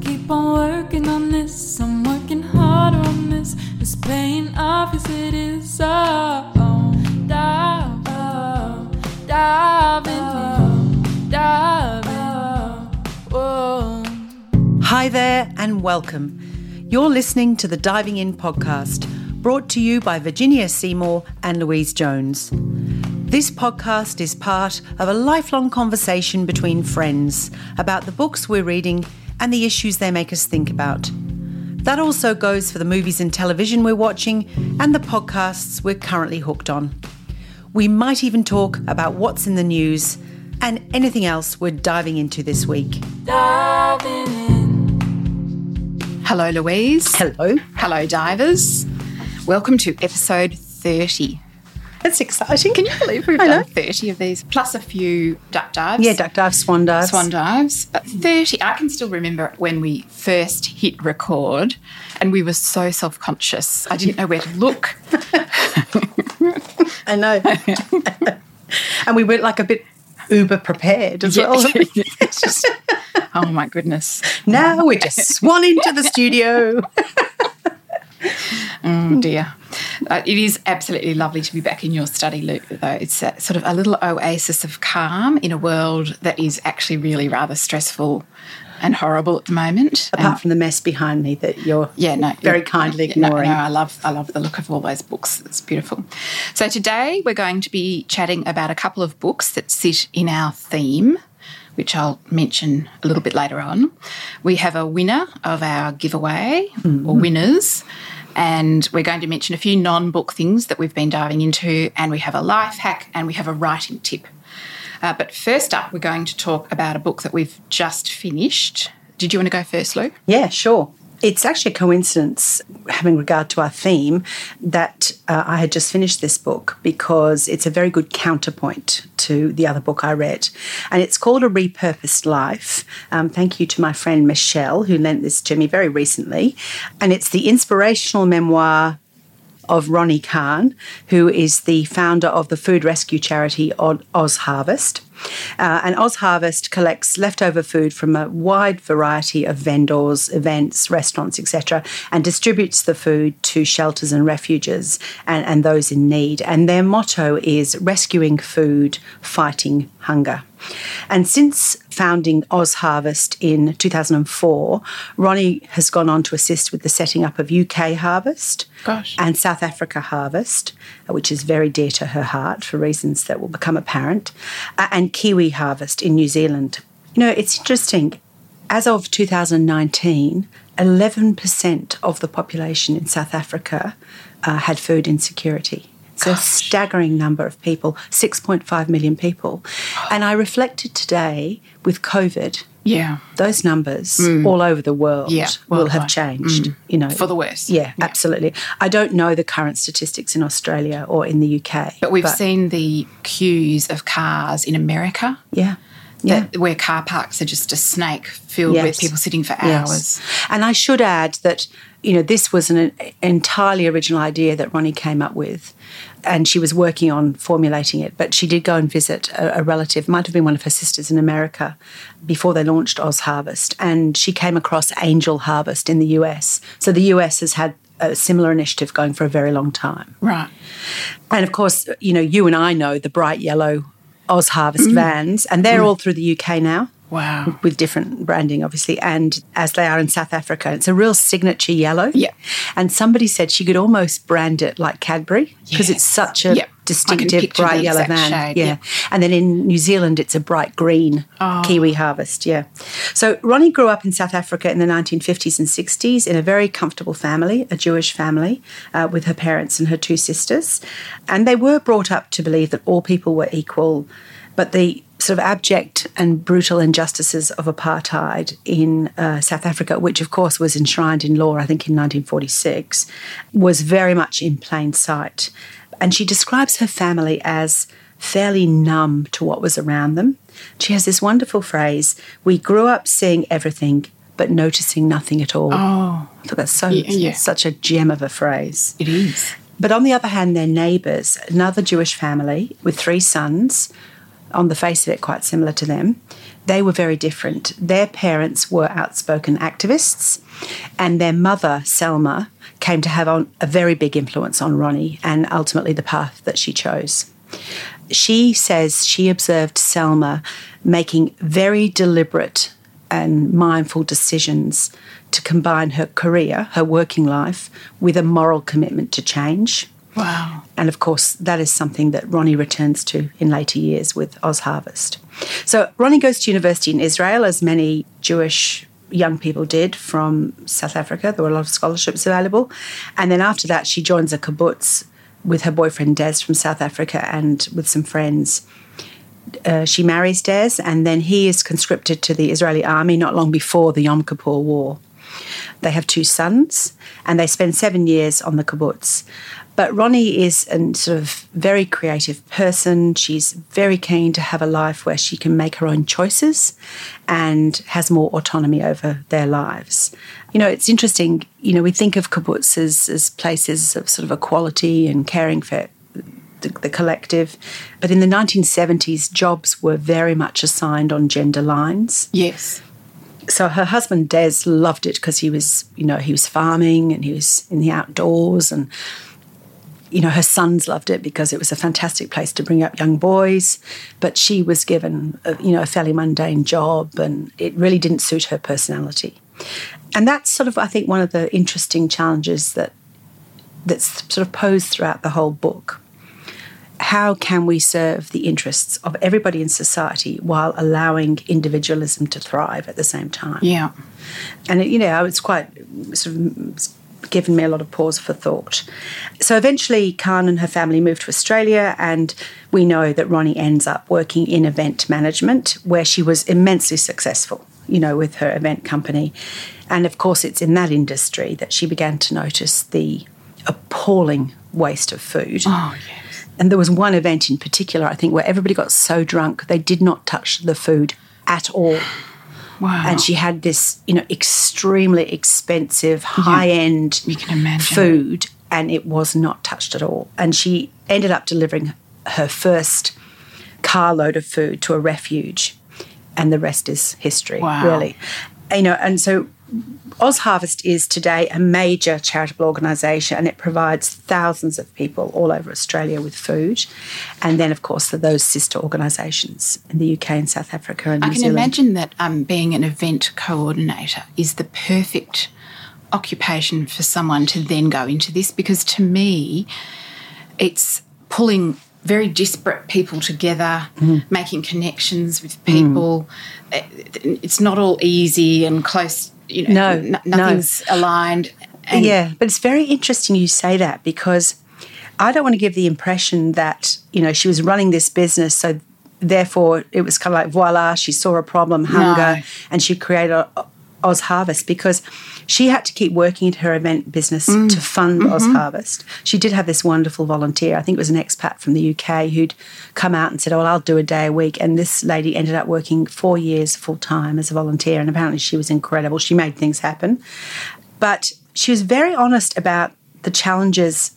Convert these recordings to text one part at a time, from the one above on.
keep on working on this. I'm working harder on this. It is. Oh, oh, dive, oh, dive in, dive in. Hi there, and welcome. You're listening to the Diving In podcast, brought to you by Virginia Seymour and Louise Jones. This podcast is part of a lifelong conversation between friends about the books we're reading and the issues they make us think about. That also goes for the movies and television we're watching and the podcasts we're currently hooked on. We might even talk about what's in the news and anything else we're diving into this week. Diving in. Hello, Louise. Hello. Hello, divers. Welcome to episode 30. That's exciting. Can you believe we've done know. 30 of these, plus a few duck dives? Yeah, duck dives, swan dives. Swan dives. But 30, I can still remember when we first hit record and we were so self conscious. I didn't know where to look. I know. and we went like a bit uber prepared as well. just, oh my goodness. now we're just swan into the studio. Oh dear. Uh, it is absolutely lovely to be back in your study, Luke, though. It's a, sort of a little oasis of calm in a world that is actually really rather stressful and horrible at the moment. Apart from the mess behind me that you're yeah, no, very yeah, kindly yeah, no, ignoring. No, I love, I love the look of all those books. It's beautiful. So today we're going to be chatting about a couple of books that sit in our theme, which I'll mention a little bit later on. We have a winner of our giveaway or winners. And we're going to mention a few non book things that we've been diving into, and we have a life hack and we have a writing tip. Uh, but first up, we're going to talk about a book that we've just finished. Did you want to go first, Lou? Yeah, sure. It's actually a coincidence, having regard to our theme, that uh, I had just finished this book because it's a very good counterpoint to the other book I read. And it's called A Repurposed Life. Um, thank you to my friend Michelle, who lent this to me very recently. And it's the inspirational memoir of Ronnie Kahn, who is the founder of the food rescue charity Oz Harvest. Uh, and Oz Harvest collects leftover food from a wide variety of vendors, events, restaurants, etc., and distributes the food to shelters and refuges and, and those in need. And their motto is rescuing food, fighting hunger. And since founding Oz Harvest in 2004, Ronnie has gone on to assist with the setting up of UK Harvest Gosh. and South Africa Harvest, which is very dear to her heart for reasons that will become apparent, uh, and Kiwi Harvest in New Zealand. You know, it's interesting. As of 2019, 11% of the population in South Africa uh, had food insecurity. It's a staggering number of people, 6.5 million people. And I reflected today with COVID, Yeah. those numbers all over the world Mm. Yeah, will have changed, you know. For the worse. Yeah, absolutely. I don't know the current statistics in Australia or in the UK. But we've seen the queues of cars in America Yeah. Yeah. where car parks are just a snake filled Yes. with people sitting for Yes. hours. And I should add that, you know, this was an entirely original idea that Ronnie came up with. And she was working on formulating it, but she did go and visit a, a relative, might have been one of her sisters in America, before they launched Oz Harvest. And she came across Angel Harvest in the US. So the US has had a similar initiative going for a very long time. Right. And of course, you know, you and I know the bright yellow Oz Harvest mm. vans, and they're mm. all through the UK now Wow. with different branding, obviously, and as they are in South Africa. It's a real signature yellow. Yeah. And somebody said she could almost brand it like Cadbury because it's such a can distinctive bright yellow van. shade, Yeah. yeah. And then in New Zealand, it's a bright green Oh. Kiwi harvest. Yeah. So Ronnie grew up in South Africa in the 1950s and 60s in a very comfortable family, a Jewish family, uh, with her parents and her two sisters. And they were brought up to believe that all people were equal, but the sort of abject and brutal injustices of apartheid in uh, South Africa, which of course was enshrined in law, I think in 1946, was very much in plain sight. And she describes her family as fairly numb to what was around them. She has this wonderful phrase We grew up seeing everything, but noticing nothing at all. Oh, I thought that's so, yeah. such a gem of a phrase. it is. But on the other hand, their neighbours, another Jewish family with three sons, on the face of it, quite similar to them, they were very different. Their parents were outspoken activists, and their mother, Selma, came to have on a very big influence on Ronnie and ultimately the path that she chose. She says she observed Selma making very deliberate and mindful decisions to combine her career, her working life, with a moral commitment to change. Wow. And of course, that is something that Ronnie returns to in later years with Oz Harvest. So Ronnie goes to university in Israel, as many Jewish young people did from South Africa. There were a lot of scholarships available. And then after that, she joins a kibbutz with her boyfriend Des from South Africa and with some friends. Uh, she marries Des, and then he is conscripted to the Israeli army not long before the Yom Kippur War. They have two sons, and they spend seven years on the kibbutz. But Ronnie is a sort of very creative person. She's very keen to have a life where she can make her own choices and has more autonomy over their lives. You know, it's interesting, you know, we think of kibbutz as, as places of sort of equality and caring for the, the, collective. But in the 1970s, jobs were very much assigned on gender lines. Yes. So her husband Des loved it because he was, you know, he was farming and he was in the outdoors and you know, her sons loved it because it was a fantastic place to bring up young boys. But she was given, a, you know, a fairly mundane job, and it really didn't suit her personality. And that's sort of, I think, one of the interesting challenges that that's sort of posed throughout the whole book. How can we serve the interests of everybody in society while allowing individualism to thrive at the same time? Yeah. And, it, you know, it's quite sort of given me a lot of pause for thought. So eventually, Kahn and her family moved to Australia, and we know that Ronnie ends up working in event management, where she was immensely successful, you know, with her event company. And of course, it's in that industry that she began to notice the appalling waste of food. Oh, yes. And there was one event in particular, I think, where everybody got so drunk they did not touch the food at all. Wow. And she had this, you know, extremely expensive, high end You can imagine. food, and it was not touched at all. And she ended up delivering her first carload of food to a refuge, and the rest is history, Wow. really. You know, and so Oz Harvest is today a major charitable organisation and it provides thousands of people all over Australia with food. And then, of course, those sister organisations in the UK and South Africa and I New can Zealand. imagine that um, being an event coordinator is the perfect occupation for someone to then go into this because to me, it's pulling very disparate people together, Mm-hmm. making connections with people. Mm. It's not all easy and close. You know, No, n- no. nothing's aligned. And yeah, but it's very interesting you say that because I don't want to give the impression that, you know, she was running this business, so therefore it was kind of like voila, she saw a problem, hunger, No. and she created a- Oz Harvest because she had to keep working at her event business Mm. to fund Oz Mm-hmm. Harvest. She did have this wonderful volunteer, I think it was an expat from the UK, who'd come out and said, Oh, well, I'll do a day a week. And this lady ended up working four years full time as a volunteer, and apparently she was incredible. She made things happen. But she was very honest about the challenges.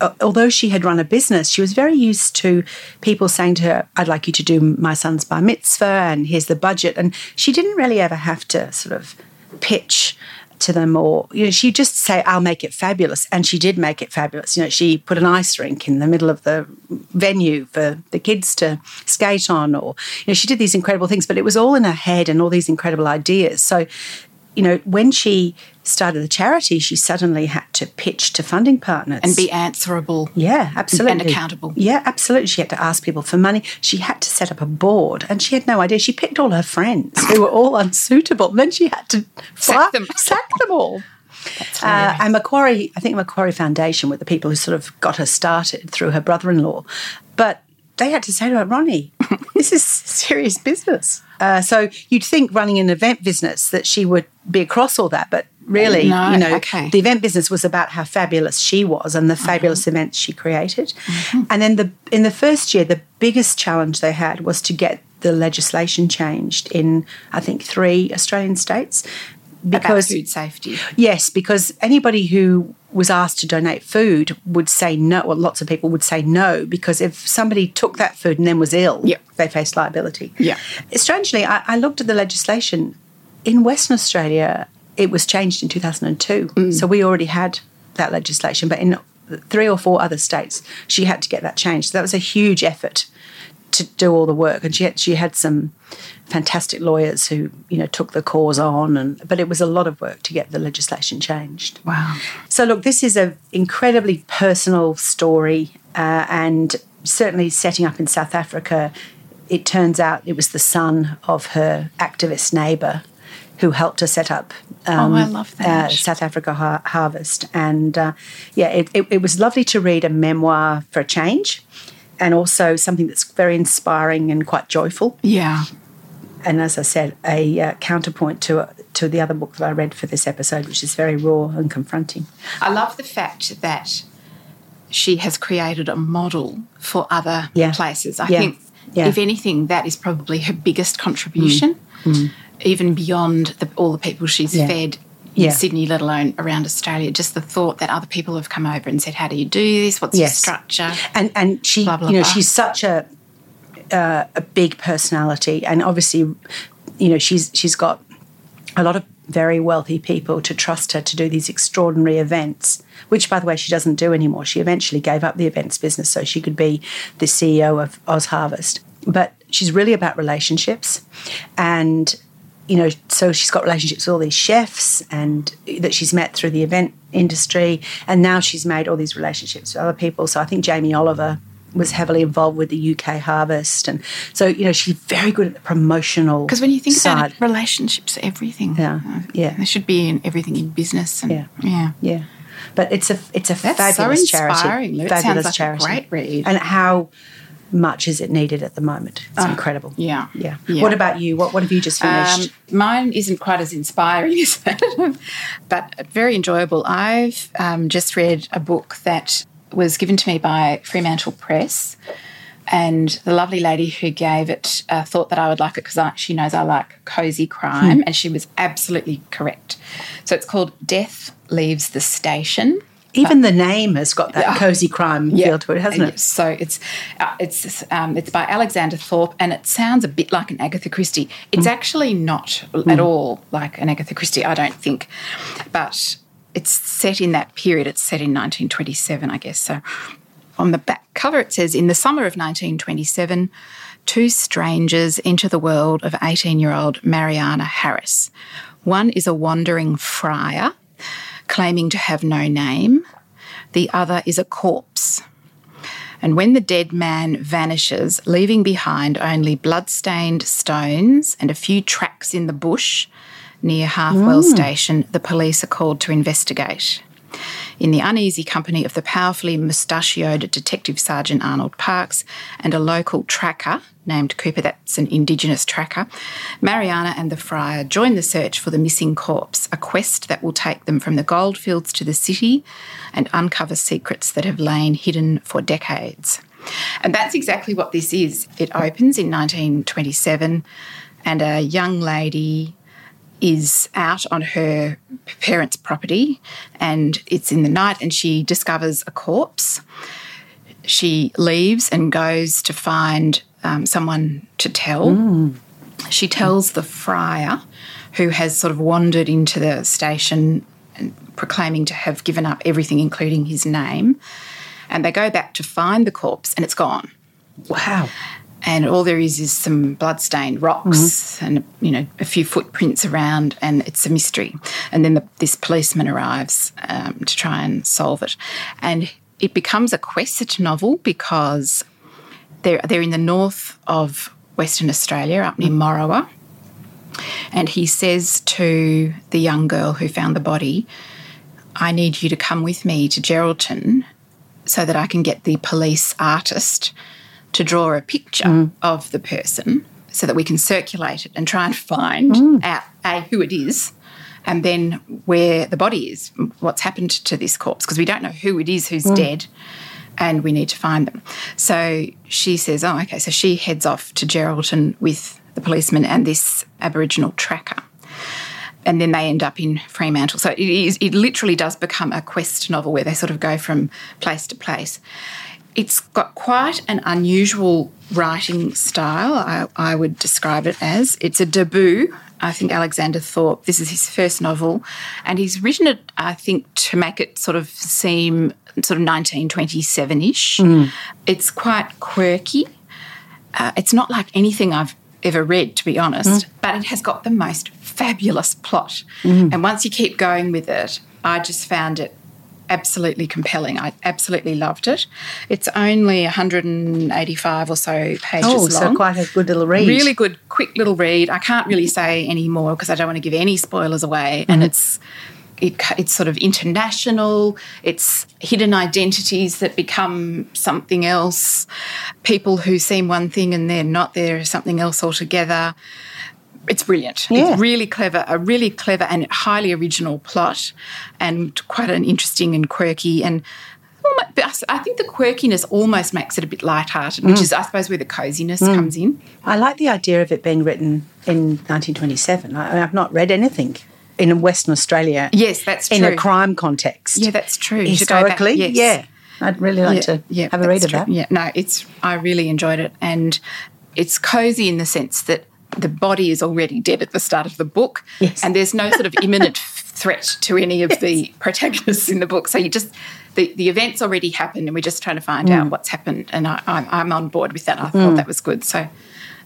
Uh, Although she had run a business, she was very used to people saying to her, I'd like you to do my son's bar mitzvah, and here's the budget. And she didn't really ever have to sort of pitch to them or you know she'd just say i'll make it fabulous. And she did make it fabulous. You know she put an ice rink in the middle of the venue for the kids to skate on or you know she did these incredible things but it was all in her head and all these incredible ideas. So you know when she started the charity she suddenly had to pitch to funding partners and be answerable. yeah, absolutely. And accountable. Yeah, absolutely. She had to ask people for money. She had to set up a board, and she had no idea. She picked all her friends who were all unsuitable. And Then she had to Sack them. Sack them all. Uh, and Macquarie, I think Macquarie Foundation were the people who sort of got her started through her brother-in-law. But they had to say to her, Ronnie, this is serious business. Uh, so you'd think running an event business that she would be across all that, but really, No, you know, okay. the event business was about how fabulous she was and the uh-huh. fabulous events she created. Mm-hmm. And then the in the first year, the biggest challenge they had was to get the legislation changed in I think three Australian states because About food safety. Yes, because anybody who was asked to donate food would say no. Well, lots of people would say no because if somebody took that food and then was ill, Yep. they faced liability. Yeah. Strangely, I, I looked at the legislation in Western Australia. It was changed in two thousand and two, Mm. so we already had that legislation. But in three or four other states, she had to get that changed. So that was a huge effort to do all the work, and she had, she had some fantastic lawyers who you know took the cause on, and but it was a lot of work to get the legislation changed. Wow. So look, this is an incredibly personal story, uh, and certainly setting up in South Africa. It turns out it was the son of her activist neighbour who helped her set up. um, Oh, love that. Uh, South Africa Har- Harvest, and uh, yeah, it, it, it was lovely to read a memoir for a change, and also something that's very inspiring and quite joyful Yeah. and as I said, a uh, counterpoint to to the other book that I read for this episode, which is very raw and confronting. I love the fact that she has created a model for other Yeah. places. I Yeah. think, Yeah. Mm. if anything, that is probably her biggest contribution, even beyond the, all the people she's Yeah. fed in Yeah. Sydney, let alone around Australia. Just the thought that other people have come over and said, "How do you do this? What's your structure?" And and she, Blah, blah, you know, blah. she's such a uh, a big personality, and obviously, you know, she's she's got a lot of very wealthy people to trust her to do these extraordinary events. Which, by the way, she doesn't do anymore. She eventually gave up the events business so she could be the CEO of Oz Harvest. But she's really about relationships, and you know, so she's got relationships with all these chefs and that she's met through the event industry, and now she's made all these relationships with other people. So I think Jamie Oliver was heavily involved with the UK harvest, and so you know she's very good at the promotional. Because when you think side. about it, relationships are everything. Yeah, uh, yeah. They should be in everything in business. And, Yeah. yeah. Yeah, but it's a it's a That's fabulous inspiring, charity. Lou. It sounds Fabulous like a charity. great read. And how much as it needed at the moment? It's incredible. yeah. yeah. Yeah. What about you? What what have you just finished? Um, mine isn't quite as inspiring as that, but very enjoyable. I've um, just read a book that was given to me by Fremantle Press, and the lovely lady who gave it uh, thought that I would like it because she knows I like cozy crime, and she was absolutely correct. So it's called Death Leaves the Station. Even the name has got that cozy crime feel to it, hasn't it? So it's uh, it's um, it's by Alexander Thorpe, and it sounds a bit like an Agatha Christie. It's Mm. actually not at all like an Agatha Christie, I don't think, but it's set in that period. It's set in 1927, I guess. So on the back cover, it says, "In the summer of 1927." Two strangers enter the world of 18 year old Mariana Harris. One is a wandering friar claiming to have no name, the other is a corpse. And when the dead man vanishes, leaving behind only blood-stained stones and a few tracks in the bush near Halfwell mm. Station, the police are called to investigate. In the uneasy company of the powerfully mustachioed Detective Sergeant Arnold Parks and a local tracker named Cooper, that's an Indigenous tracker, Mariana and the friar join the search for the missing corpse, a quest that will take them from the goldfields to the city and uncover secrets that have lain hidden for decades. And that's exactly what this is. It opens in 1927, and a young lady is out on her parents' property and it's in the night and she discovers a corpse. She leaves and goes to find um, someone to tell. She tells the friar, who has sort of wandered into the station and proclaiming to have given up everything, including his name. And they go back to find the corpse and it's gone Wow. And all there is is some bloodstained rocks and you know a few footprints around, and it's a mystery. And then the, this policeman arrives um, to try and solve it, and it becomes a quest novel because they're they're in the north of Western Australia, up near Morawa. And he says to the young girl who found the body, I need you to come with me to Geraldton so that I can get the police artist to draw a picture mm. of the person so that we can circulate it and try and find mm. out A, who it is, and then where the body is, what's happened to this corpse, because we don't know who it is who's mm. dead and we need to find them. So she says, Oh, okay. So she heads off to Geraldton with the policeman and this Aboriginal tracker. and then they end up in Fremantle. So it, is, it literally does become a quest novel where they sort of go from place to place. It's got quite an unusual writing style, I, I would describe it as. It's a debut. I think Alexander Thorpe, this is his first novel, and he's written it, I think, to make it sort of seem sort of 1927 ish. Hmm. It's quite quirky. Uh, it's not like anything I've ever read, to be honest, hmm. but it has got the most fabulous plot. Hmm. And once you keep going with it, I just found it absolutely compelling. I absolutely loved it. It's only 185 or so pages Oh, long. so quite a good little read. Really good, quick little read. I can't really say any more because I don't want to give any spoilers away. And mm-hmm. it's it, it's sort of international. It's hidden identities that become something else. People who seem one thing and they're not. They're something else altogether. It's brilliant. Yeah. It's really clever, a really clever and highly original plot, and quite an interesting and quirky and. I think the quirkiness almost makes it a bit light-hearted, which mm. is, I suppose, where the coziness mm. comes in. I like the idea of it being written in 1927. I, I've not read anything in Western Australia Yes, that's in true. a crime context. Yeah, that's true. Back- Historically, yes. yeah. I'd really like to have a read of true. that. Yeah, no, it's I really enjoyed it, and it's cozy in the sense that the body is already dead at the start of the book, Yes. and there's no sort of imminent threat to any of the protagonists in the book. So you just the, the events already happened, and we're just trying to find Mm. out what's happened, and I, I'm, I'm on board with that. I thought that was good. So.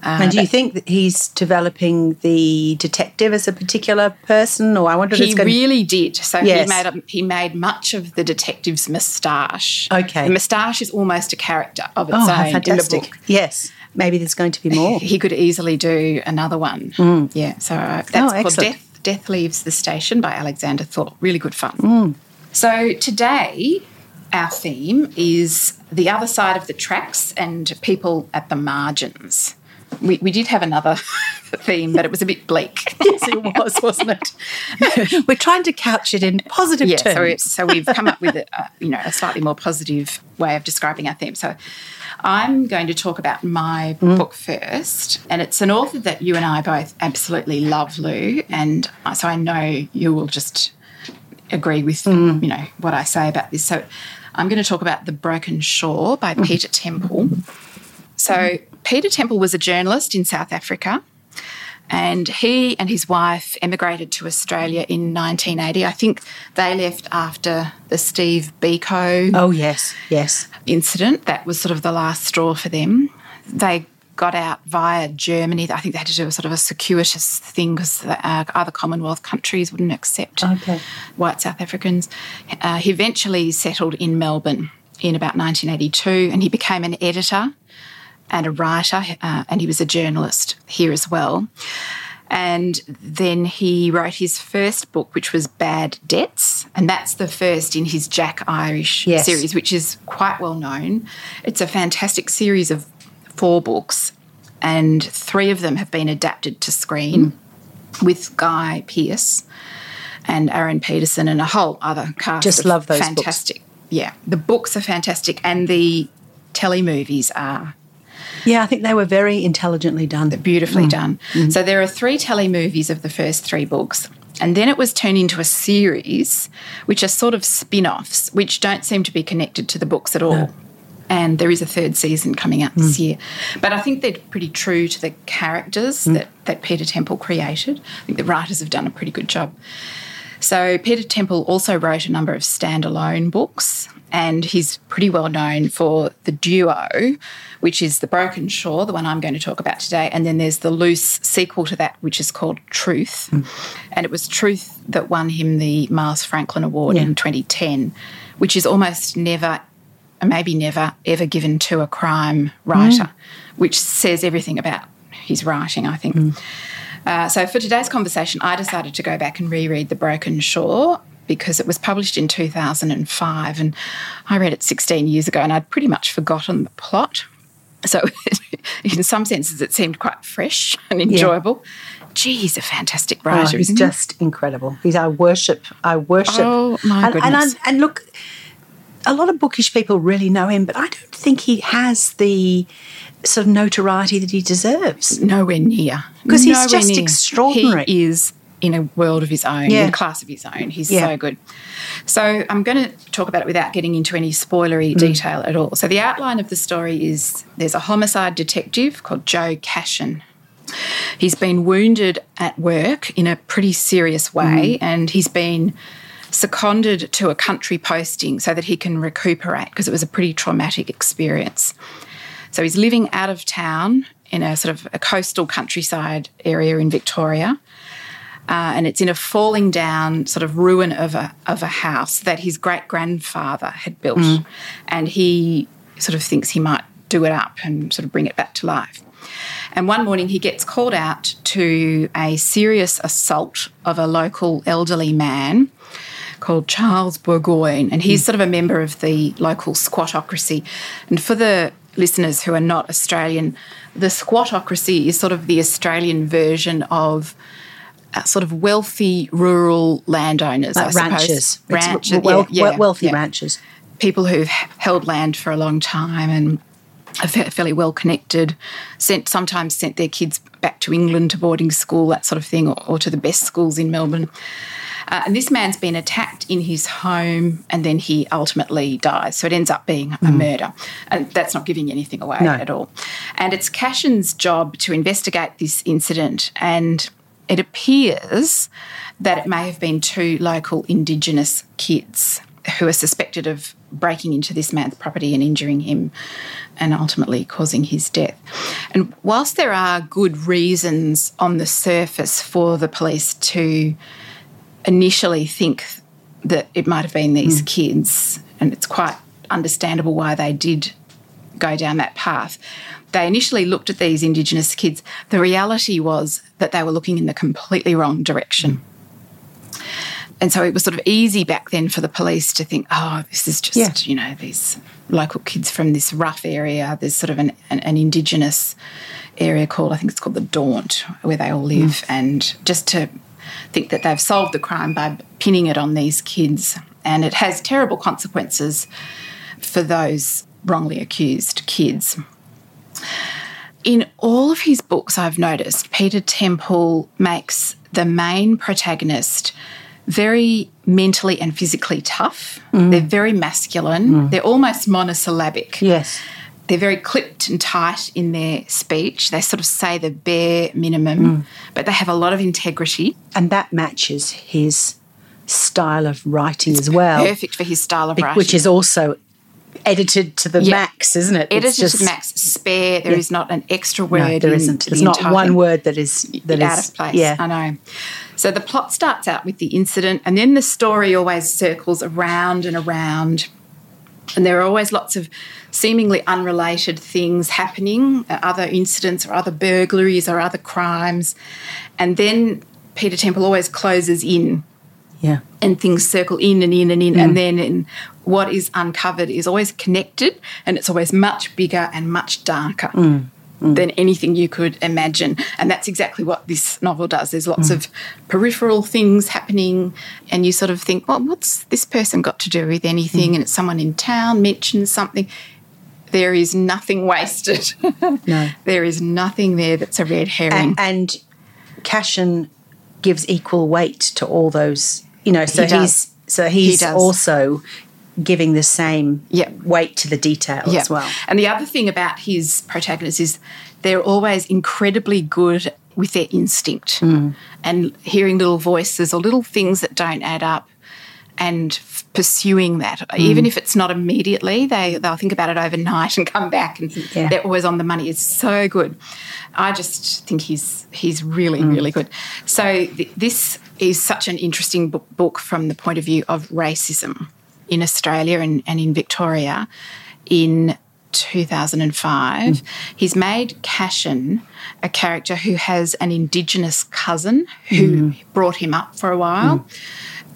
Uh, And do you think that he's developing the detective as a particular person, or I wonder if He it's going really did. So Yes. he made a, he made much of the detective's moustache. Okay. the moustache is almost a character of its Oh, own in the book. Yes, maybe there's going to be more. He could easily do another one. Yeah, so uh, that's called Mm. excellent. Death, Death Leaves the Station by Alexander Thorpe. Really good fun. Mm. So today, our theme is the other side of the tracks and people at the margins. We, we did have another theme, but it was a bit bleak. yes, it was, wasn't it? We're trying to couch it in positive yeah, terms. so, so we've come up with a, you know a slightly more positive way of describing our theme. So I'm going to talk about my mm. book first, and it's an author that you and I both absolutely love, Lou, and so I know you will just agree with mm. you know what I say about this. So I'm going to talk about The Broken Shore by mm. Peter Temple. So Peter Temple was a journalist in South Africa. And he and his wife emigrated to Australia in 1980. I think they left after the Steve Biko oh yes, yes. incident. That was sort of the last straw for them. They got out via Germany. I think they had to do a sort of a circuitous thing because uh, other Commonwealth countries wouldn't accept Okay. white South Africans. Uh, he eventually settled in Melbourne in about 1982 and he became an editor and a writer, uh, and he was a journalist here as well. And then he wrote his first book, which was Bad Debts, and that's the first in his Jack Irish Yes. series, which is quite well known. It's a fantastic series of four books, and three of them have been adapted to screen with Guy Pearce and Aaron Pedersen and a whole other cast. Just love those books. fantastic. Yeah, the books are fantastic, and the telemovies are Yeah, I think they were very intelligently done. beautifully mm. done. Mm-hmm. So there are three telemovies of the first three books. And then it was turned into a series, which are sort of spin offs, which don't seem to be connected to the books at all. And there is a third season coming out this mm. year. But I think they're pretty true to the characters mm. that, that Peter Temple created. I think the writers have done a pretty good job. So Peter Temple also wrote a number of standalone books, and he's pretty well known for the duo, which is The Broken Shore, the one I'm going to talk about today, and then there's the loose sequel to that, which is called Truth. Mm. And it was Truth that won him the Miles Franklin Award in 2010, which is almost never, maybe never, ever given to a crime writer, mm. which says everything about his writing, I think. Mm. Uh, so for today's conversation, I decided to go back and reread The Broken Shore because it was published in 2005 and I read it 16 years ago and I'd pretty much forgotten the plot. So in some senses, it seemed quite fresh and enjoyable. Gee, he's a fantastic Oh, writer, he's isn't he? just incredible. He's I worship. I worship. Oh, my and, and, I- goodness. and look, a lot of bookish people really know him, but I don't think he has the sort of notoriety that he deserves. Nowhere near. Because he's just near. extraordinary. He is in a world of his own, Yeah. in a class of his own. He's Yeah. so good. So I'm going to talk about it without getting into any spoilery mm. detail at all. So the outline of the story is there's a homicide detective called Joe Cashin. He's been wounded at work in a pretty serious way, mm. and he's been seconded to a country posting so that he can recuperate because it was a pretty traumatic experience. So he's living out of town in a sort of a coastal countryside area in Victoria. Uh, and it's in a falling down sort of ruin of a, of a house that his great grandfather had built. And he sort of thinks he might do it up and sort of bring it back to life. And one morning he gets called out to a serious assault of a local elderly man called Charles Burgoyne, and he's sort of a member of the local squattocracy. And for the listeners who are not Australian, the squattocracy is sort of the Australian version of uh, sort of wealthy rural landowners, I Like suppose. ranchers. Ranchers, yeah, yeah, wealthy yeah ranchers. people who've held land for a long time and are fairly well connected, sent sometimes sent their kids back to England to boarding school, that sort of thing, or, or to the best schools in Melbourne. Uh, and this man's been attacked in his home and then he ultimately dies. So it ends up being a murder. And that's not giving anything away No. at all. And it's Cashin's job to investigate this incident. And it appears that it may have been two local Indigenous kids who are suspected of breaking into this man's property and injuring him and ultimately causing his death. And whilst there are good reasons on the surface for the police to initially think that it might have been these hmm. kids, and it's quite understandable why they did go down that path. They initially looked at these Indigenous kids. The reality was that they were looking in the completely wrong direction. And so it was sort of easy back then for the police to think, oh, this is just, Yeah. you know, these local kids from this rough area. There's sort of an, an, an Indigenous area called, I think it's called the Daunt, where they all live. Mm. And just to think that they've solved the crime by pinning it on these kids. And it has terrible consequences for those wrongly accused kids. In all of his books, I've noticed Peter Temple makes the main protagonist very mentally and physically tough. Mm. They're very masculine. Mm. They're almost monosyllabic. Yes. They're very clipped and tight in their speech. They sort of say the bare minimum, mm. but they have a lot of integrity. And that matches his style of writing as well, Perfect for his style of writing. which is also edited to the Yeah. max, isn't it? edited It's just- to the max. Spare. There is not an extra word. No, there the There's not one thing. word that is that is out of place. Yeah. I know. So the plot starts out with the incident, and then the story always circles around and around. And there are always lots of seemingly unrelated things happening, uh, other incidents or other burglaries or other crimes. And then Peter Temple always closes in Yeah. and things circle in and in and in, and mm. then in what is uncovered is always connected and it's always much bigger and much darker mm. Mm. than anything you could imagine. And that's exactly what this novel does. There's lots of peripheral things happening, and you sort of think, well, what's this person got to do with anything? And it's someone in town mentions something. There is nothing wasted. No. there is nothing there that's a red herring. and, and Cashin gives equal weight to all those, you know. So He he's so he's does. also giving the same Yep. weight to the detail as well. And the other thing about his protagonists is they're always incredibly good with their instinct Hmm. and hearing little voices or little things that don't add up and pursuing that. Hmm. Even if it's not immediately, they, they'll think about it overnight and come back and Yeah. they're always on the money. It's so good. I just think he's he's really, Hmm. really good. So th- this is such an interesting book, book from the point of view of racism in Australia and, and in Victoria in 2005. He's made Cashin a character who has an Indigenous cousin who brought him up for a while.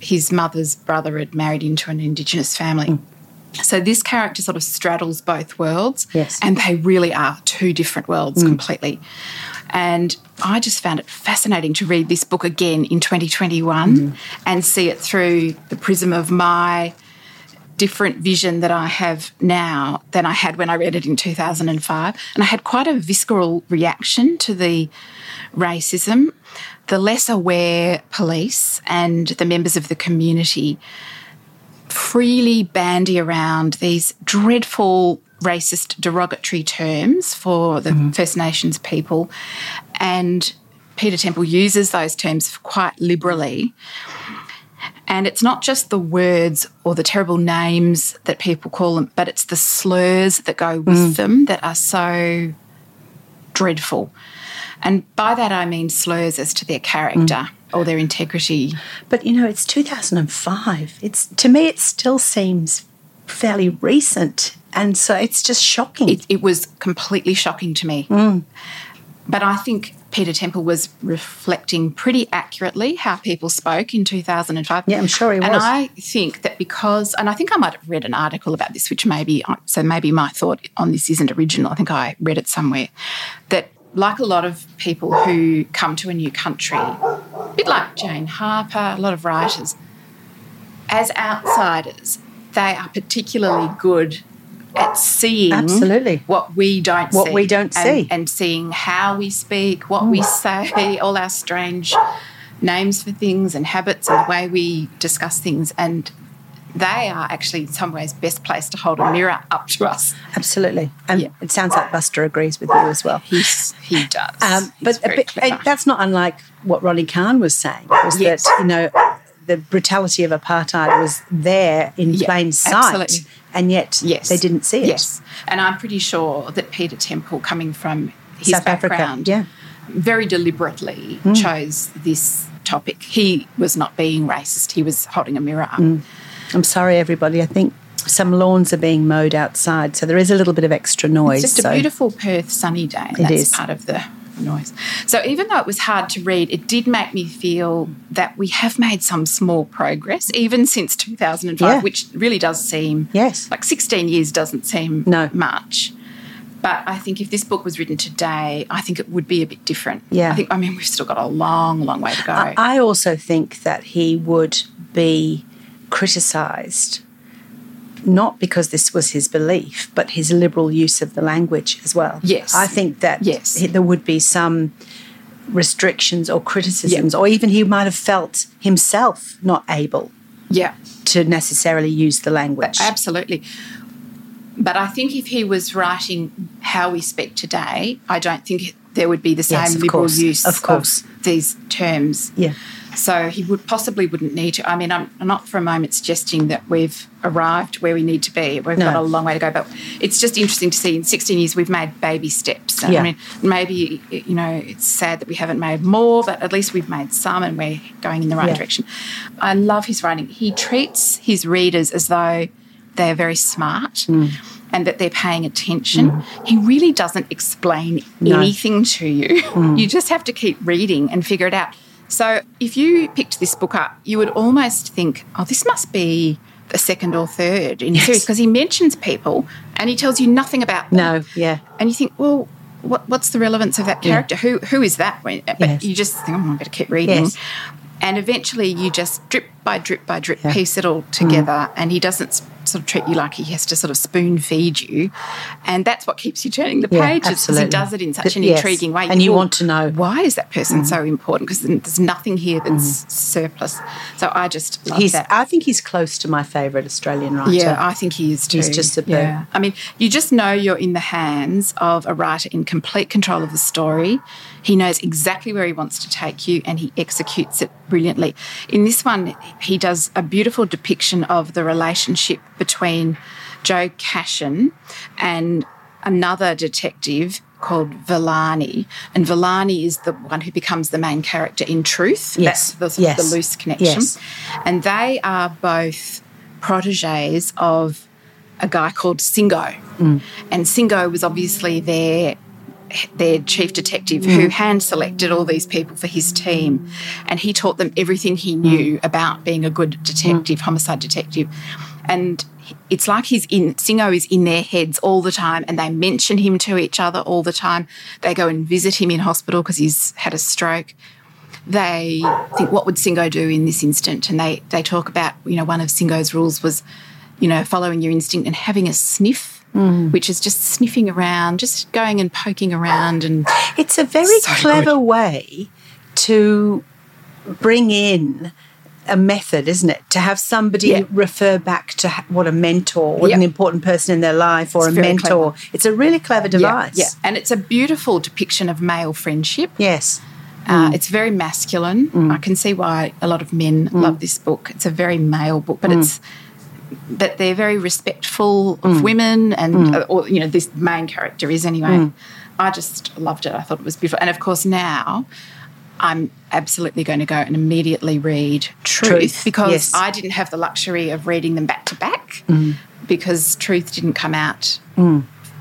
His mother's brother had married into an Indigenous family. Hmm. So this character sort of straddles both worlds. Yes. And they really are two different worlds hmm. completely. And I just found it fascinating to read this book again in 2021 hmm. and see it through the prism of my different vision that I have now than I had when I read it in 2005. And I had quite a visceral reaction to the racism. The less aware police and the members of the community freely bandy around these dreadful racist derogatory terms for the mm-hmm. First Nations people. And Peter Temple uses those terms quite liberally. And it's not just the words or the terrible names that people call them, but it's the slurs that go with mm. them that are so dreadful. And by that I mean slurs as to their character mm. or their integrity. But you know, it's 2005. It's to me, it still seems fairly recent, and so it's just shocking. It, it was completely shocking to me. Mm. But I think Peter Temple was reflecting pretty accurately how people spoke in 2005. Yeah, I'm sure he was. And. I think that because, and I think I might have read an article about this, which maybe, so maybe my thought on this isn't original. I think I read it somewhere. That, like a lot of people who come to a new country, a bit like Jane Harper, a lot of writers, as outsiders, they are particularly good at seeing Absolutely. what we don't What see. we don't and, see. And seeing how we speak, what mm. we say, all our strange names for things and habits and the way we discuss things. And they are actually, in some ways, best placed to hold a mirror up to us. Absolutely, and Yeah. it sounds like Buster agrees with you as well. He's, he does. Um, but a bit, that's not unlike what Ronnie Kahn was saying. Was Yes. that you know the brutality of apartheid was there in Yeah, plain sight, absolutely. and yet Yes. they didn't see it. Yes. And I'm pretty sure that Peter Temple, coming from his South Africa, background, yeah. very deliberately Hmm. chose this topic. He was not being racist, he was holding a mirror up. Hmm. I'm sorry, everybody. I think some lawns are being mowed outside, so there is a little bit of extra noise. It's just so- a beautiful Perth sunny day. It That's is. part of the noise. So even though it was hard to read, it did make me feel that we have made some small progress, even since 2005, Yeah. which really does seem Yes. like 16 years doesn't seem No. much. But I think if this book was written today, I think it would be a bit different. Yeah. I think I mean we've still got a long, long way to go. I I also think that he would be criticised not because this was his belief, but his liberal use of the language as well. Yes. I think that Yes. there would be some restrictions or criticisms, or even he might have felt himself not able yeah. to necessarily use the language. Absolutely. But I think if he was writing how we speak today, I don't think there would be the same Yes, of liberal course, use of course. these terms. Yeah. So he would possibly wouldn't need to. I mean, I'm not for a moment suggesting that we've arrived where we need to be. We've No. got a long way to go, but it's just interesting to see in 16 years we've made baby steps. Yeah. I mean, maybe you know it's sad that we haven't made more, but at least we've made some, and we're going in the right Yeah. direction. I love his writing. He treats his readers as though they are very smart. Mm. And that they're paying attention. He really doesn't explain No. Mm. anything to you. You just have to keep reading and figure it out. So if you picked this book up, you would almost think, oh, this must be the second or third in the series because he mentions people and he tells you nothing about them. No, yeah. And you think, well, what, what's the relevance of that character? Who who is that? But Yes. you just think, oh, I better keep reading. Yes. And eventually you just drip by drip by drip Yeah. Mm. piece it all together. And he doesn't sort of treat you like he has to sort of spoon feed you. And that's what keeps you turning the Yeah, pages because he does it in such an yes. intriguing way. And you think, want to know. why is that person so important? Because there's nothing here that's surplus. So I just love He's, that. I think he's close to my favourite Australian writer. Yeah, I think he is too. He's just superb. Yeah. I mean, you just know you're in the hands of a writer in complete control of the story. He knows exactly where he wants to take you and he executes it brilliantly. In this one, he does a beautiful depiction of the relationship between Joe Cashin and another detective called Villani. And Villani is the one who becomes the main character in Truth. Yes. That's the, Yes. the loose connection. Yes. And they are both proteges of a guy called Singo. Mm. And Singo was obviously their their chief detective who mm. hand selected all these people for his team and he taught them everything he knew mm. about being a good detective mm. homicide detective. And it's like he's in Singo is in their heads all the time and they mention him to each other all the time. They go and visit him in hospital because he's had a stroke. They think what would Singo do in this instant? And they they talk about you know one of Singo's rules was you know, following your instinct and having a sniff, Mm. which is just sniffing around, just going and poking around and It's a very So clever good. way to bring in a method, isn't it? To have somebody Yeah. refer back to what a mentor, what an important person in their life, or It's a mentor. It's a really clever device. Yeah, yeah. And it's a beautiful depiction of male friendship. Yes. Uh, it's very masculine. I can see why a lot of men love this book. It's a very male book, but it's that they're very respectful of mm. women, and mm. uh, or you know this main character is anyway. Mm. I just loved it. I thought it was beautiful, and of course now. I'm absolutely going to go and immediately read Truth, Truth, because yes. I didn't have the luxury of reading them back to back because Truth didn't come out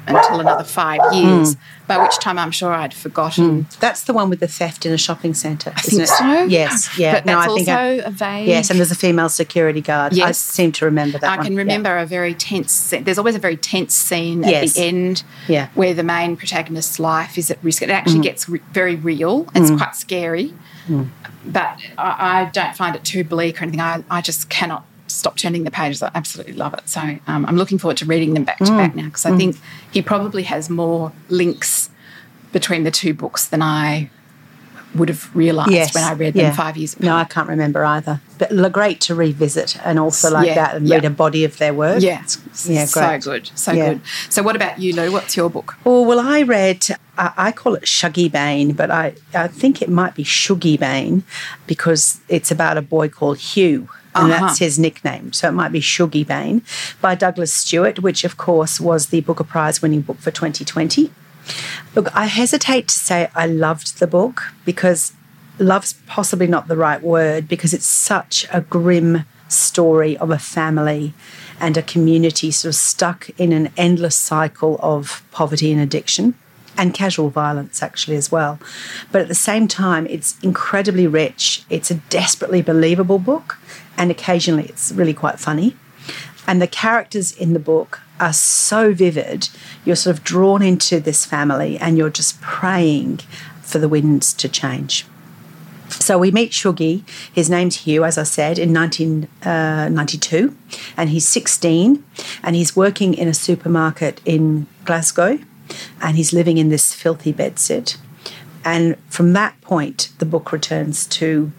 until another five hmm. years, by which time I'm sure I'd forgotten hmm. That's the one with the theft in a shopping centre, I isn't think it? so. Yes. Yeah. But that's I think also I, a vague. yes, and there's a female security guard. I seem to remember that I one. can Yeah. remember a very tense. scene. There's always a very tense scene Yes. at the end, Yeah. where the main protagonist's life is at risk. It actually Mm. gets re- very real. It's hmm. quite scary, but I, I don't find it too bleak or anything. I, I just cannot stop turning the pages. I absolutely love it. So um, I'm looking forward to reading them back to Mm. back now because I think he probably has more links between the two books than I would have realised Yes. when I read yeah. them five years ago. No, I can't remember either. But great to revisit and also like Yeah, that and yeah. read a body of their work. Yeah, yeah, so good, so good. So, what about you, Lou? What's your book? Oh, well, I read, I, I call it Shuggie Bain, but I, I think it might be Shuggie Bain because it's about a boy called Hugh. And Uh-huh. that's his nickname. So it might be Shuggie Bain by Douglas Stuart, which, of course, was the Booker Prize winning book for 2020. Look, I hesitate to say I loved the book because love's possibly not the right word because it's such a grim story of a family and a community sort of stuck in an endless cycle of poverty and addiction and casual violence actually as well but at the same time it's incredibly rich it's a desperately believable book and occasionally it's really quite funny and the characters in the book are so vivid. You're sort of drawn into this family and you're just praying for the winds to change. So we meet Shuggie. His name's Hugh, as I said, in 1992, uh, and he's 16, and he's working in a supermarket in Glasgow, and he's living in this filthy bedsit. And from that point, the book returns to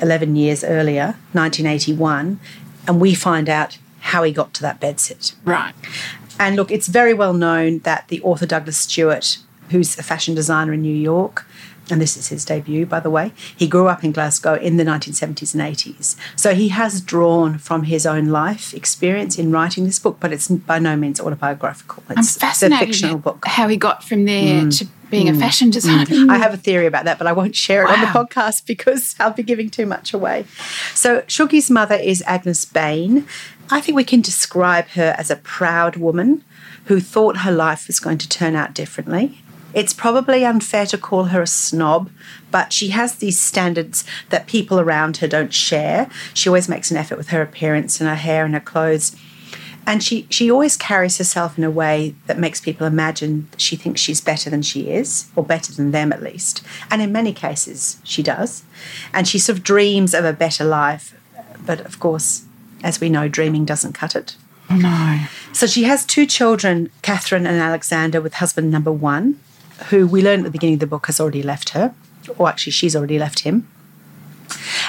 11 years earlier, 1981, and we find out how he got to that bedsit. Right. And look, it's very well known that the author Douglas Stuart, who's a fashion designer in New York, and this is his debut, by the way, he grew up in Glasgow in the 1970s and 80s. So he has drawn from his own life experience in writing this book, but it's by no means autobiographical. I'm It's, it's a fictional book. Mm. how he got from there to being a fashion designer. I have a theory about that, but I won't share it on the podcast because I'll be giving too much away. So, Shuggy's mother is Agnes Bain. I think we can describe her as a proud woman who thought her life was going to turn out differently. It's probably unfair to call her a snob, but she has these standards that people around her don't share. She always makes an effort with her appearance and her hair and her clothes. And she, she always carries herself in a way that makes people imagine she thinks she's better than she is, or better than them at least. And in many cases, she does. And she sort of dreams of a better life. But of course, as we know, dreaming doesn't cut it. No. So she has two children, Catherine and Alexander, with husband number one, who we learn at the beginning of the book has already left her, or actually, she's already left him.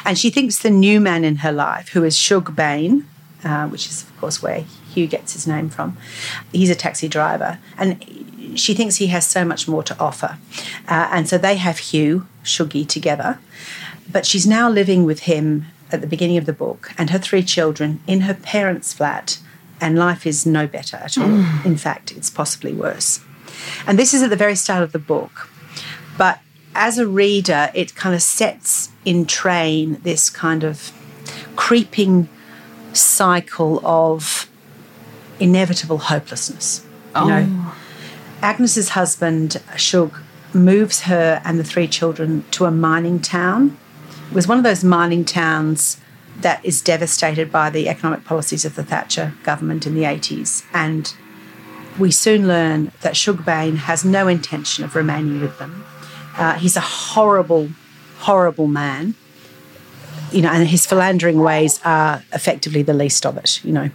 And she thinks the new man in her life, who is Shug Bain, uh, which is, of course, where Hugh gets his name from, he's a taxi driver. And she thinks he has so much more to offer. Uh, and so they have Hugh, Shuggie, together. But she's now living with him at the beginning of the book and her three children in her parents' flat, and life is no better at all. In fact, it's possibly worse. And this is at the very start of the book. But as a reader, it kind of sets in train this kind of creeping cycle of inevitable hopelessness. You know, oh. Agnes's husband, Shug, moves her and the three children to a mining town. It was one of those mining towns that is devastated by the economic policies of the Thatcher government in the 80s. And we soon learn that Shug Bain has no intention of remaining with them. Uh, he's a horrible, horrible man. You know, and his philandering ways are effectively the least of it, you know.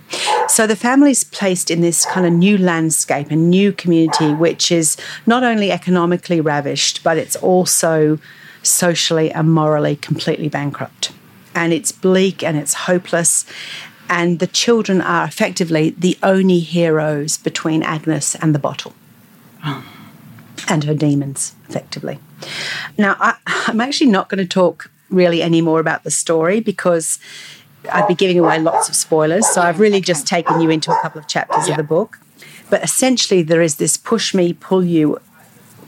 So the family's placed in this kind of new landscape, a new community, which is not only economically ravished, but it's also socially and morally completely bankrupt. And it's bleak and it's hopeless. And the children are effectively the only heroes between Agnes and the bottle and her demons, effectively. Now, I, I'm actually not going to talk really any more about the story because I'd be giving away lots of spoilers. So I've really just taken you into a couple of chapters Yeah. of the book. But essentially, there is this push me, pull you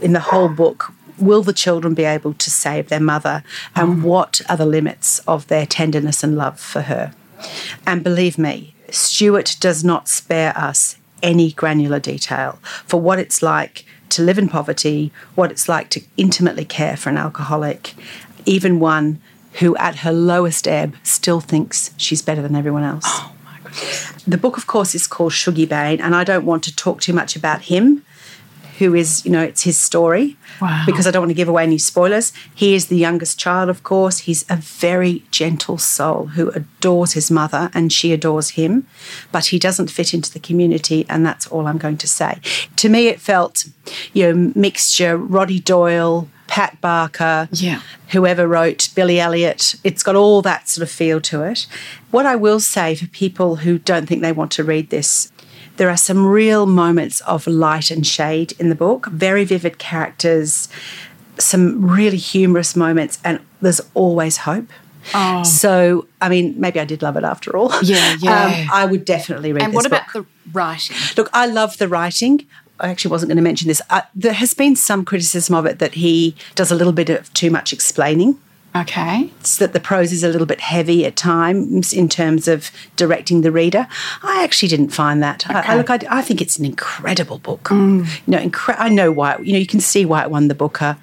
in the whole book. Will the children be able to save their mother? And mm. what are the limits of their tenderness and love for her? And believe me, Stuart does not spare us any granular detail for what it's like to live in poverty, what it's like to intimately care for an alcoholic, even one who at her lowest ebb still thinks she's better than everyone else. Oh my goodness. The book, of course, is called Shuggie Bain, and I don't want to talk too much about him, who is, you know, it's his story, Wow. because I don't want to give away any spoilers. He is the youngest child, of course. He's a very gentle soul who adores his mother, and she adores him, but he doesn't fit into the community, and that's all I'm going to say. To me, it felt, you know, mixture Roddy Doyle, Pat Barker, Yeah. whoever wrote Billy Elliot. It's got all that sort of feel to it. What I will say for people who don't think they want to read this, there are some real moments of light and shade in the book, very vivid characters, some really humorous moments, and there's always hope. Oh. So, I mean, maybe I did love it after all. Yeah, yeah. Um, I would definitely read it. And what book. about the writing? Look, I love the writing. I actually wasn't going to mention this. There has been some criticism of it that he does a little bit of too much explaining. Okay. It's that the prose is a little bit heavy at times in terms of directing the reader. I actually didn't find that. I, I, look, I, I think it's an incredible book. You know, incre- I know why. You know, you can see why it won the Booker.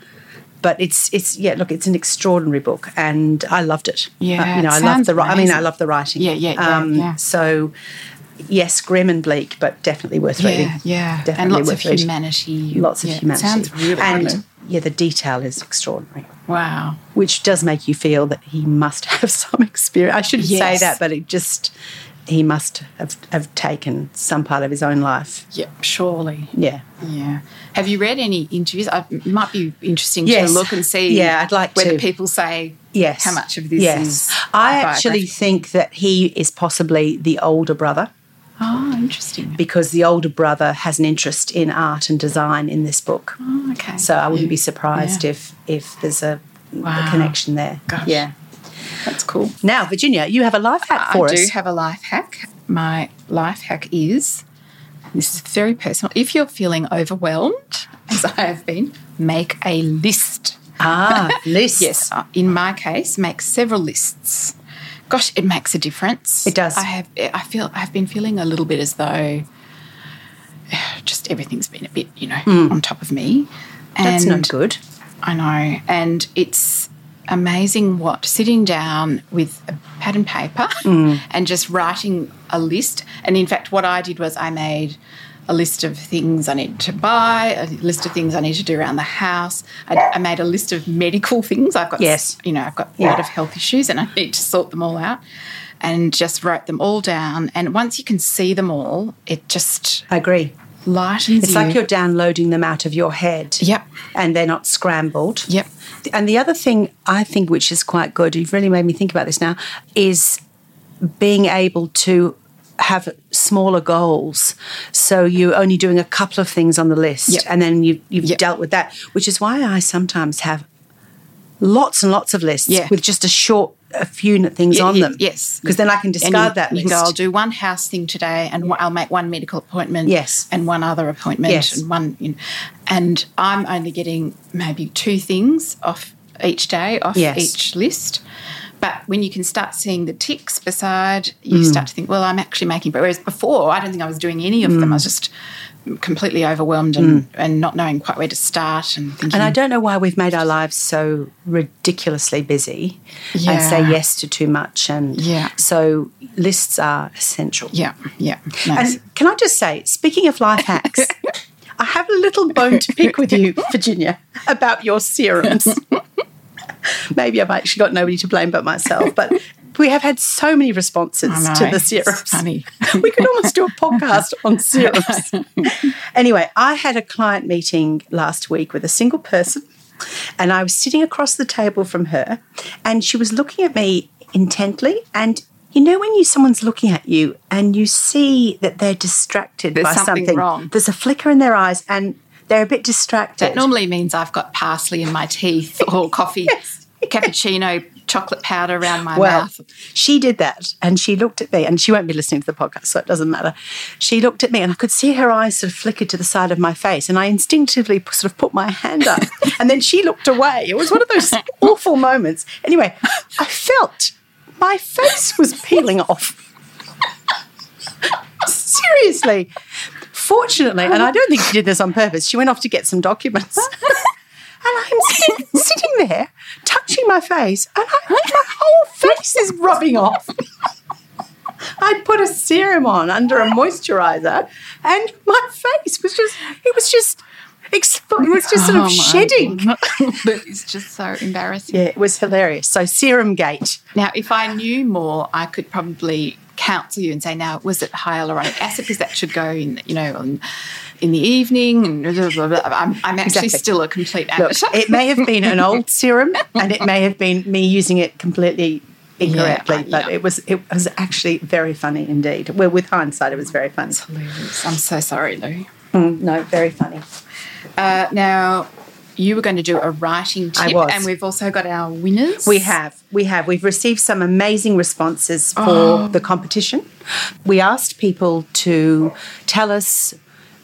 But it's it's yeah look it's an extraordinary book and I loved it. Yeah, Uh, you know I love the ri- I mean I love the writing. Yeah, yeah, yeah, yeah. So yes, grim and bleak, but definitely worth reading. Yeah, yeah. definitely and lots of reading. humanity. Lots of Yeah, it humanity. Sounds really and. Yeah, the detail is extraordinary Wow. which does make you feel that he must have some experience. I shouldn't say that, but it just he must have, have taken some part of his own life. Yeah, surely. Yeah. Yeah. Have you read any interviews? It might be interesting Yes. to look and see Yeah, I'd like whether to. people say Yes. how much of this yes. is. I actually think that he is possibly the older brother Oh, interesting. because the older brother has an interest in art and design in this book. Oh, okay. So I wouldn't be surprised Yeah. if if there's a, Wow. a connection there. Gosh. Yeah. That's cool. Now, Virginia, you have a life hack for I us. I do have a life hack. My life hack is this is very personal. If you're feeling overwhelmed, as I have been, make a list. ah, list. Yes, uh, in my case, make several lists. Gosh, it makes a difference. It does. I have. I feel. I've been feeling a little bit as though just everything's been a bit, you know, on top of me. Hmm. That's not good. I know. And it's amazing what sitting down with a pad and paper Mm. and just writing a list. And in fact, what I did was I made a list of things I need to buy, a list of things I need to do around the house. I, I made a list of medical things. I've got, Yes. you know, I've got a Yeah. lot of health issues and I need to sort them all out. And just wrote them all down. And once you can see them all, it just I agree. lightens It's you. like you're downloading them out of your head. Yep. And they're not scrambled. Yep. And the other thing I think which is quite good, you've really made me think about this now, is being able to have smaller goals. So you're only doing a couple of things on the list Yep. and then you, you've Yep. dealt with that, which is why I sometimes have lots and lots of lists Yeah. with just a short, a few things Yeah, on yeah, them. Yes, Because then I can discard you, that list. go. I'll do one house thing today, and I'll make one medical appointment. Yes. and one other appointment. Yes. and one. You know, and I'm only getting maybe two things off each day off Yes. each list. But when you can start seeing the ticks beside, you Mm. start to think, well, I'm actually making. Whereas before, I don't think I was doing any of Mm. them. I was just completely overwhelmed and, and not knowing quite where to start and thinking. And I don't know why we've made our lives so ridiculously busy and say yes to too much. And Yeah. so lists are essential. yeah, yeah. No, And can I just say, speaking of life hacks, I have a little bone to pick with you, Virginia, about your serums. Maybe I've actually got nobody to blame but myself. But we have had so many responses know, to the serums. funny. we could almost do a podcast on serums. anyway, I had a client meeting last week with a single person, and I was sitting across the table from her, and she was looking at me intently. And you know, when you someone's looking at you and you see that they're distracted There's by something something, wrong. there's a flicker in their eyes, and they're a bit distracted. That normally means I've got parsley in my teeth or coffee, cappuccino, chocolate powder around my Well, mouth. she did that and she looked at me, and she won't be listening to the podcast, so it doesn't matter. She looked at me, and I could see her eyes sort of flickered to the side of my face, and I instinctively sort of put my hand up, and then she looked away. It was one of those awful moments. Anyway, I felt my face was peeling off. Seriously. Fortunately, and I don't think she did this on purpose, she went off to get some documents. And I'm sit- sitting there, touching my face, and I, my whole face is rubbing off. I'd put a serum on under a moisturizer, and my face was just, it was just, expo- it was just sort Oh of shedding. that is just so embarrassing. Yeah, it was hilarious. So, Serum Gate. Now, if I knew more, I could probably counsel you and say, now, was it hyaluronic acid? Because that should go in, you know, on, in the evening. And blah, blah, blah. I'm, I'm actually Exactly. still a complete Look, amateur. it may have been an old serum, and it may have been me using it completely incorrectly, Yeah, but yeah. it was it was actually very funny indeed. Well, with hindsight, it was very funny. I'm so sorry, Lou. Mm, no, very funny. Uh, now, you were going to do a writing tip, I was. and we've also got our winners. We have. We have. We've received some amazing responses for Oh. the competition. We asked people to tell us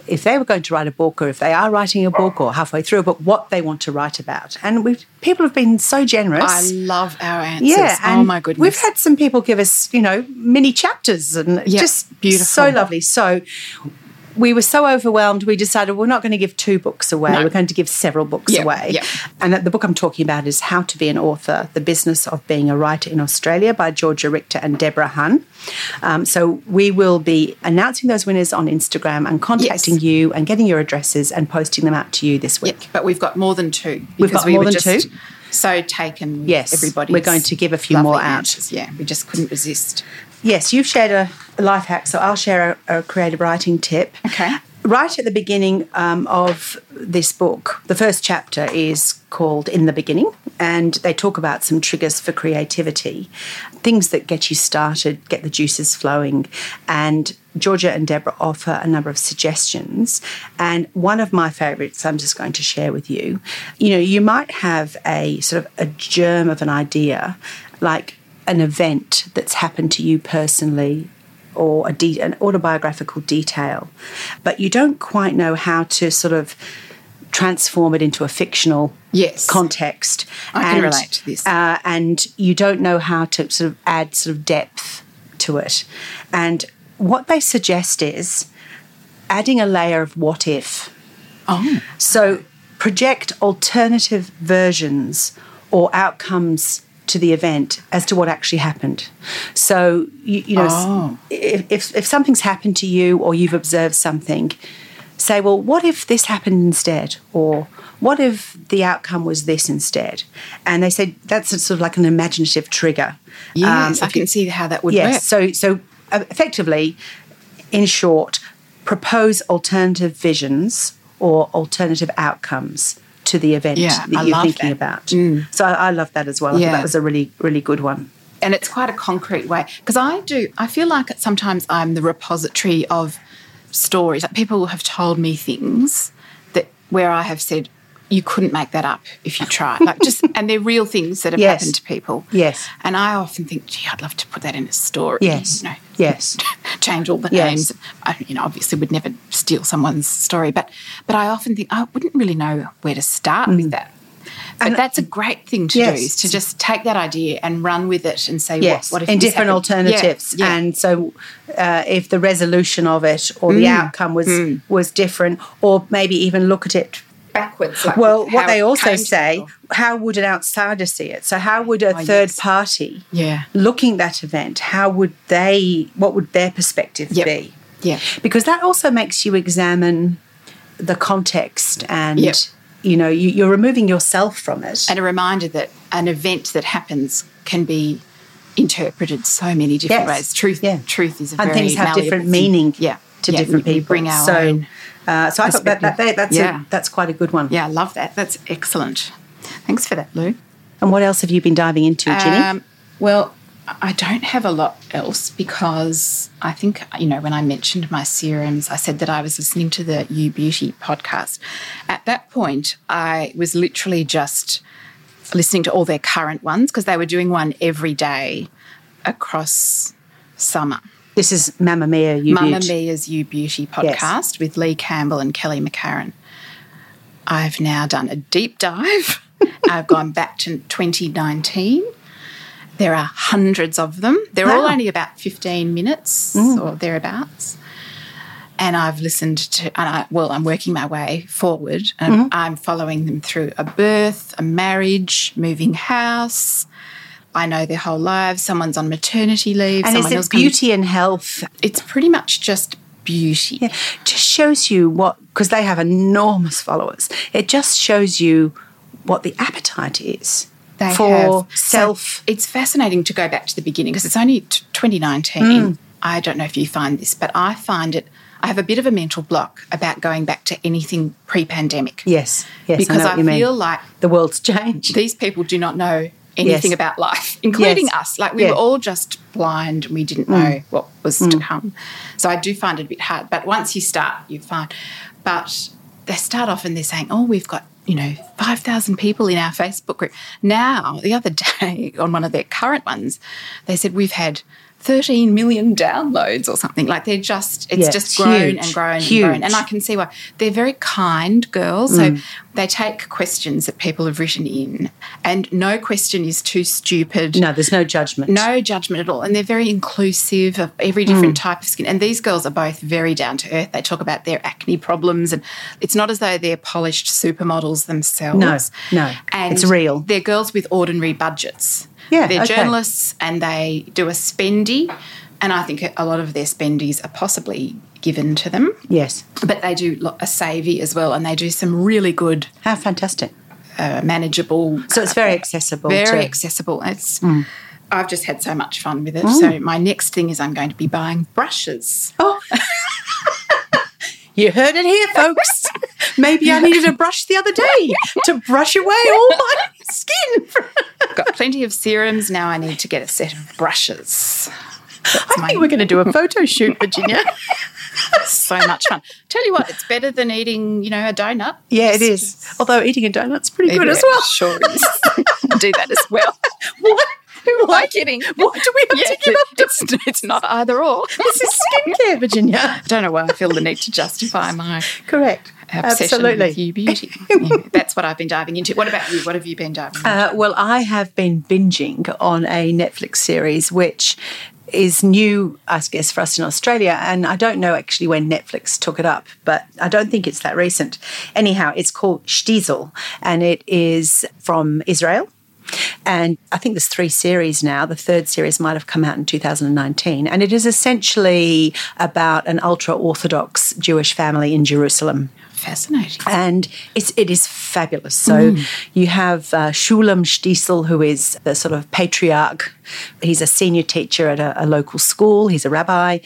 if they were going to write a book or if they are writing a book or halfway through a book, what they want to write about. And we've people have been so generous. I love our answers. yeah, oh my goodness. We've had some people give us, you know, mini chapters and Yep, just beautiful. so lovely. So we were so overwhelmed, we decided we're not going to give two books away. No. We're going to give several books Yep, away. yep. And the book I'm talking about is How to Be an Author The Business of Being a Writer in Australia by Georgia Richter and Deborah Hunn. Um, so we will be announcing those winners on Instagram and contacting Yes. you and getting your addresses and posting them out to you this week. Yep, but we've got more than two. We've got we more than two? So taken Yes, everybody. we're going to give a few more out. Yeah, we just couldn't resist. Yes, you've shared a, life hack, so I'll share a, a creative writing tip. Okay. Right at the beginning um, of this book, the first chapter is called In the Beginning, and they talk about some triggers for creativity, things that get you started, get the juices flowing. And Georgia and Deborah offer a number of suggestions. And one of my favourites, I'm just going to share with you. You know, you might have a sort of a germ of an idea, like an event that's happened to you personally or a de- an autobiographical detail, but you don't quite know how to sort of transform it into a fictional Yes. context. I can relate to this. Uh, and you don't know how to sort of add sort of depth to it. And what they suggest is adding a layer of what if. Oh, So project alternative versions or outcomes to the event as to what actually happened. So you, you know, Oh. if, if if something's happened to you or you've observed something, say, well, what if this happened instead, or what if the outcome was this instead? And they said that's a sort of like an imaginative trigger. yes, Um, I can see how that would yes. work. So so uh, effectively, in short, propose alternative visions or alternative outcomes to the event Yeah, that I you're thinking that. Mm. about. So I, I love that as well. I Yeah. that was a really really good one. and it's quite a concrete way because I do. I feel like sometimes I'm the repository of stories. Like people have told me things that where I have said you couldn't make that up if you tried. Like just and they're real things that have Yes. happened to people. Yes. And I often think, gee, I'd love to put that in a story. Yes. You know, Yes. change all the Yes. names. I, you know, obviously would never steal someone's story, but but I often think I wouldn't really know where to start with that. But Mm. And- that's a great thing to Yes. do is to just take that idea and run with it and say, Yes, what, what if in different happened? Alternatives, yeah. and so uh, if the resolution of it or the Mm. outcome was was different, or maybe even look at it backwards. like Well, what they also say, people. how would an outsider see it? So, how would a Oh, third yes. party Yeah. looking at that event? How would they? What would their perspective Yep. be? Yeah. Because that also makes you examine the context, and Yep. you know, you, you're removing yourself from it. And a reminder that an event that happens can be interpreted so many different Yes. ways. Truth, Yeah. truth is a and very things have different meaning Yeah, to Yeah, different people. bring our so, own. uh, so I thought that, that, that that's Yeah. a, that's quite a good one. Yeah, I love that. That's excellent. Thanks for that, Lou. And what else have you been diving into, Ginny? Um, well, I don't have a lot else because I think, you know, when I mentioned my serums, I said that I was listening to the You Beauty podcast. At that point, I was literally just listening to all their current ones because they were doing one every day across summer. This is Mamamia. You Mamma Beaut. Mia's You Beauty podcast with Leigh Campbell and Kelly McCarren. I've now done a deep dive. I've gone back to 2019. There are hundreds of them. They're all only about 15 minutes mm. or thereabouts. And I've listened to, and I, well, I'm working my way forward and mm-hmm. I'm following them through a birth, a marriage, moving house. I know their whole lives. Someone's on maternity leave. And is it beauty and health? it's pretty much just beauty. Yeah, just shows you what because they have enormous followers. It just shows you what the appetite is They for have. So self. it's fascinating to go back to the beginning because it's only t- 2019. Mm. I don't know if you find this, but I find it. I have a bit of a mental block about going back to anything pre-pandemic. yes, yes, because I, I, you mean. feel like the world's changed. these people do not know anything Yes. about life, including Yes. us. Like we Yeah. were all just blind and we didn't know mm. what was to mm. come. So I do find it a bit hard. But once you start, you find. But they start off and they're saying, "Oh, we've got." You know, 5,000 people in our Facebook group. Now, the other day on one of their current ones, they said we've had 13 million downloads or something. Like they're just, it's Yeah, just it's grown huge, and grown huge. and grown. And I can see why. They're very kind girls. Mm. So they take questions that people have written in, and no question is too stupid. no, there's no judgment. No judgment at all. And they're very inclusive of every different type of skin. And these girls are both very down to earth. They talk about their acne problems, and it's not as though they're polished supermodels themselves. No, no. And It's real. They're girls with ordinary budgets. Yeah, They're okay. journalists and they do a spendy. And I think a lot of their spendies are possibly given to them Yes. but they do a savvy as well, and they do some really good, How fantastic. uh, manageable. So it's very accessible. very to- accessible. It's. I've just had so much fun with it. So my next thing is I'm going to be buying brushes. Oh. You heard it here, folks. Maybe I needed a brush the other day to brush away all my skin. I've got plenty of serums. Now I need to get a set of brushes. That's I think we're going to do a photo shoot, Virginia. so much fun. Tell you what, it's better than eating, you know, a donut. Yeah, it is. Although eating a donut's pretty good as well. Sure is. do that as well. What? Who Why? am I kidding? What do we have Yeah, to give up? it's, it's not either or. This is skincare, Virginia. I don't know why I feel the need to justify my Correct. obsession Absolutely. with you beauty. Yeah, that's what I've been diving into. What about you? What have you been diving into? Uh, well, I have been binging on a Netflix series which is new, I guess, for us in Australia. And I don't know actually when Netflix took it up, but I don't think it's that recent. Anyhow, it's called Shtisel and it is from Israel. And I think there's three series now. The third series might have come out in 2019. And it is essentially about an ultra Orthodox Jewish family in Jerusalem Fascinating. and it's it is fabulous. So you have uh, Shulem Shtisel, who is the sort of patriarch. He's a senior teacher at a, a local school. He's a rabbi,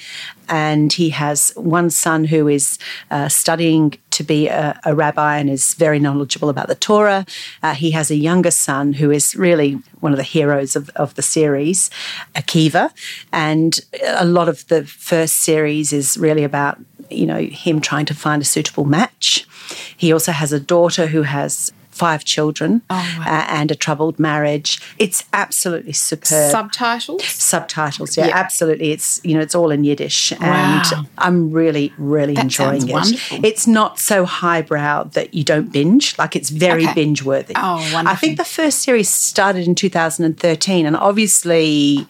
and he has one son who is uh, studying to be a, a rabbi and is very knowledgeable about the Torah. Uh, he has a younger son who is really one of the heroes of, of the series, Akiva, and a lot of the first series is really about you know him trying to find a suitable match. He also has a daughter who has five children wow. uh, and a troubled marriage. It's absolutely superb. Subtitles? Subtitles, yeah, Yeah. absolutely. It's you know it's all in Yiddish, Wow. and I'm really really That enjoying it. wonderful. It's not so highbrow that you don't binge; like it's very Okay. binge worthy. Oh, wonderful! I think the first series started in 2013, and obviously.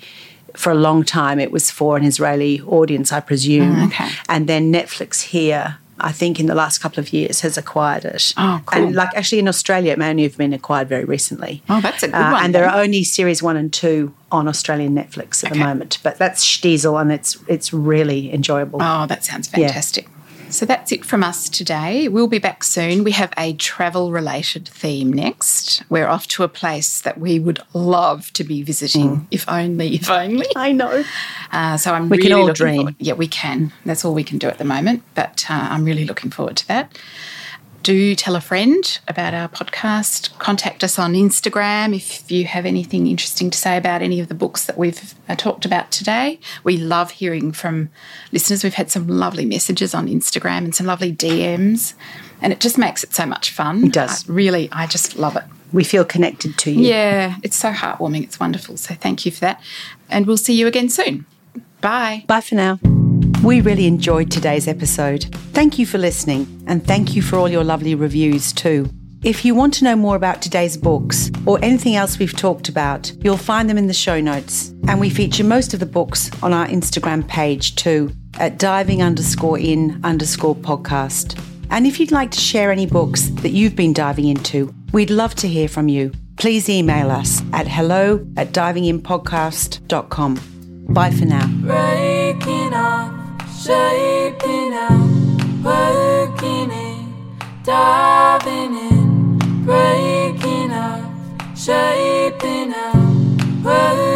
For a long time, it was for an Israeli audience, I presume. Mm, okay. And then Netflix here, I think, in the last couple of years, has acquired it. Oh, cool. And like actually in Australia, it may only have been acquired very recently. Oh, that's a good Uh, one. And there are only series one and two on Australian Netflix at the moment. But that's Shtisel, and it's it's really enjoyable. Oh, that sounds fantastic. So that's it from us today. We'll be back soon. We have a travel related theme next. We're off to a place that we would love to be visiting, mm. if only, if only. I know. Uh, so I'm we really can all dream. Forward. Yeah, we can. That's all we can do at the moment. But uh, I'm really looking forward to that do tell a friend about our podcast. Contact us on Instagram if you have anything interesting to say about any of the books that we've uh, talked about today. We love hearing from listeners. We've had some lovely messages on Instagram and some lovely DMs, and it just makes it so much fun. It does. I, really, I just love it. We feel connected to you. Yeah, it's so heartwarming. It's wonderful. So thank you for that. And we'll see you again soon. Bye. Bye for now. We really enjoyed today's episode. Thank you for listening, and thank you for all your lovely reviews too. If you want to know more about today's books or anything else we've talked about, you'll find them in the show notes. And we feature most of the books on our Instagram page too, at diving underscore in underscore podcast. And if you'd like to share any books that you've been diving into, we'd love to hear from you. Please email us at hello at divinginpodcast.com. Bye for now shaping out, working in, diving in, breaking up, shaping out, working